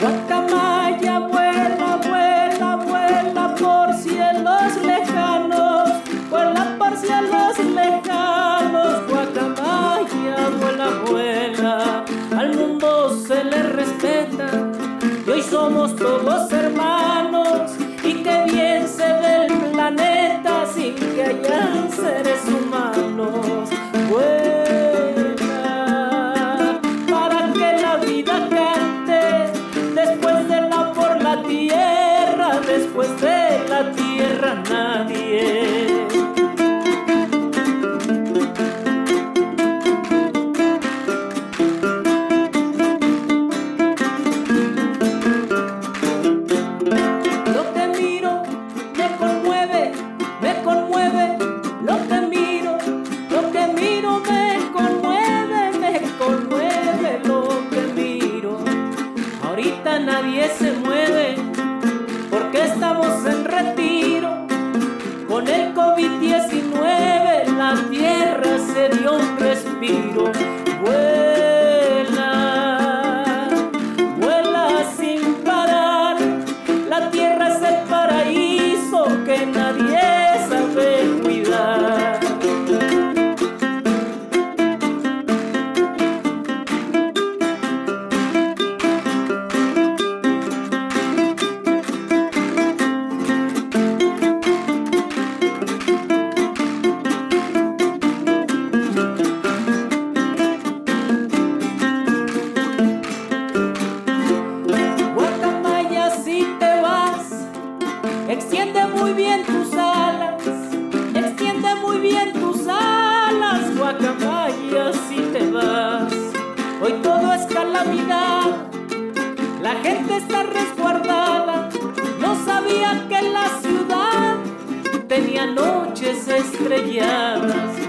Guatemala abuela abuela abuela por cielos lejanos por las parcialas lejanos. Guatemala abuela abuela al mundo se le respeta y hoy somos todos después de la tierra nadie. Lo que Con el COVID-19 la tierra se dio un respiro. Muy bien tus alas, extiende muy bien tus alas, Guacamaya, si te vas. Hoy todo es calamidad, la gente está resguardada, no sabía que la ciudad tenía noches estrelladas.